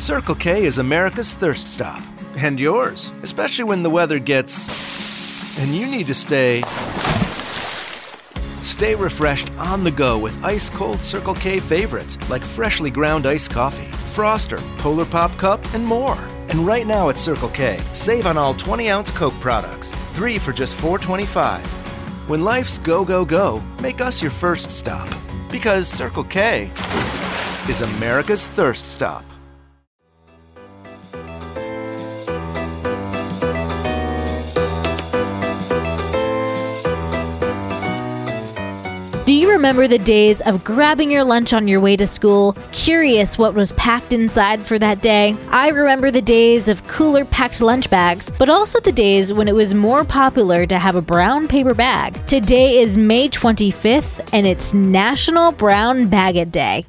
Circle K is America's thirst stop. And yours, especially when the weather gets. and you need to stay. Stay refreshed on the go with ice cold Circle K favorites like freshly ground iced coffee, Froster, Polar Pop Cup, and more. And right now at Circle K, save on all 20 ounce Coke products, three for just $4.25. When life's go, go, go, make us your first stop. Because Circle K is America's thirst stop. Do you remember the days of grabbing your lunch on your way to school, curious what was packed inside for that day? I remember the days of cooler packed lunch bags, but also the days when it was more popular to have a brown paper bag. Today is May 25th, and it's National Brown Bag It Day.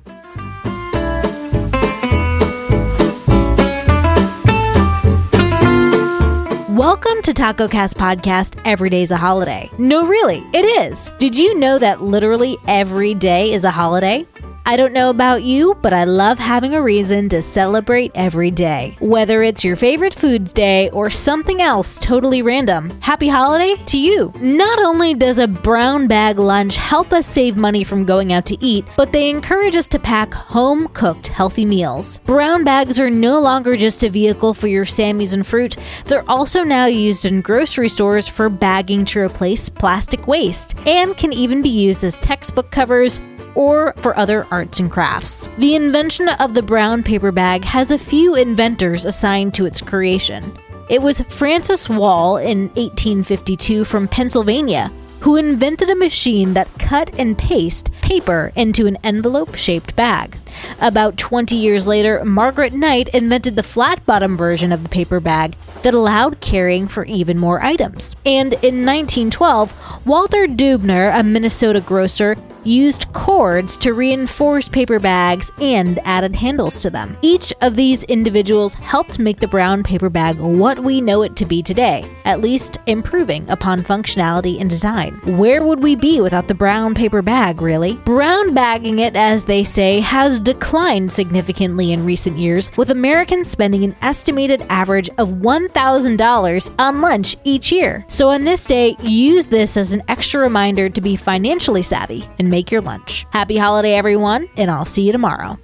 Welcome to Taco Cast Podcast Every Day's a Holiday. No, really, it is. Did you know that literally every day is a holiday? I don't know about you, but I love having a reason to celebrate every day. Whether it's your favorite foods day or something else totally random, happy holiday to you. Not only does a brown bag lunch help us save money from going out to eat, but they encourage us to pack home cooked healthy meals. Brown bags are no longer just a vehicle for your Sammys and fruit, they're also now used in grocery stores for bagging to replace plastic waste, and can even be used as textbook covers or for other arts and crafts. The invention of the brown paper bag has a few inventors assigned to its creation. It was Francis Wolle in 1852 from Pennsylvania who invented a machine that cut and paste paper into an envelope shaped bag. About 20 years later, Margaret Knight invented the flat bottom version of the paper bag that allowed carrying for even more items. And in 1912, Walter Deubener, a Minnesota grocer, used cords to reinforce paper bags and added handles to them. Each of these individuals helped make the brown paper bag what we know it to be today, at least improving upon functionality and design. Where would we be without the brown paper bag, really? Brown bagging it, as they say, has declined significantly in recent years, with Americans spending an estimated average of $1,000 on lunch each year. So on this day, use this as an extra reminder to be financially savvy and make your lunch. Happy holiday, everyone, and I'll see you tomorrow.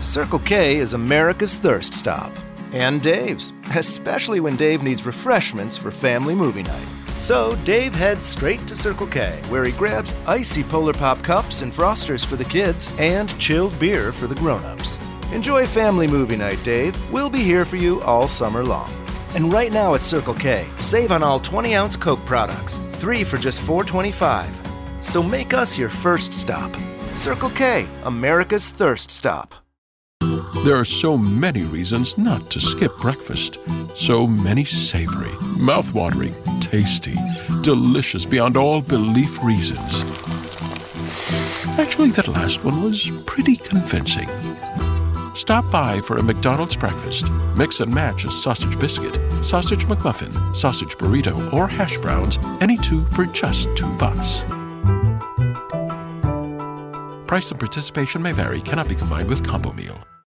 Circle K is America's thirst stop. And Dave's, especially when Dave needs refreshments for family movie night. So Dave heads straight to Circle K, where he grabs icy Polar Pop cups and frosters for the kids and chilled beer for the grown-ups. Enjoy family movie night, Dave. We'll be here for you all summer long. And right now at Circle K, save on all 20 ounce Coke products, three for just $4.25. So make us your first stop. Circle K, America's thirst stop. There are so many reasons not to skip breakfast. So many savory, mouth-watering, tasty, delicious beyond all belief reasons. Actually, that last one was pretty convincing. Stop by for a McDonald's breakfast. Mix and match a sausage biscuit, sausage McMuffin, sausage burrito, or hash browns, any two for just two bucks. Price and participation may vary, cannot be combined with combo meal.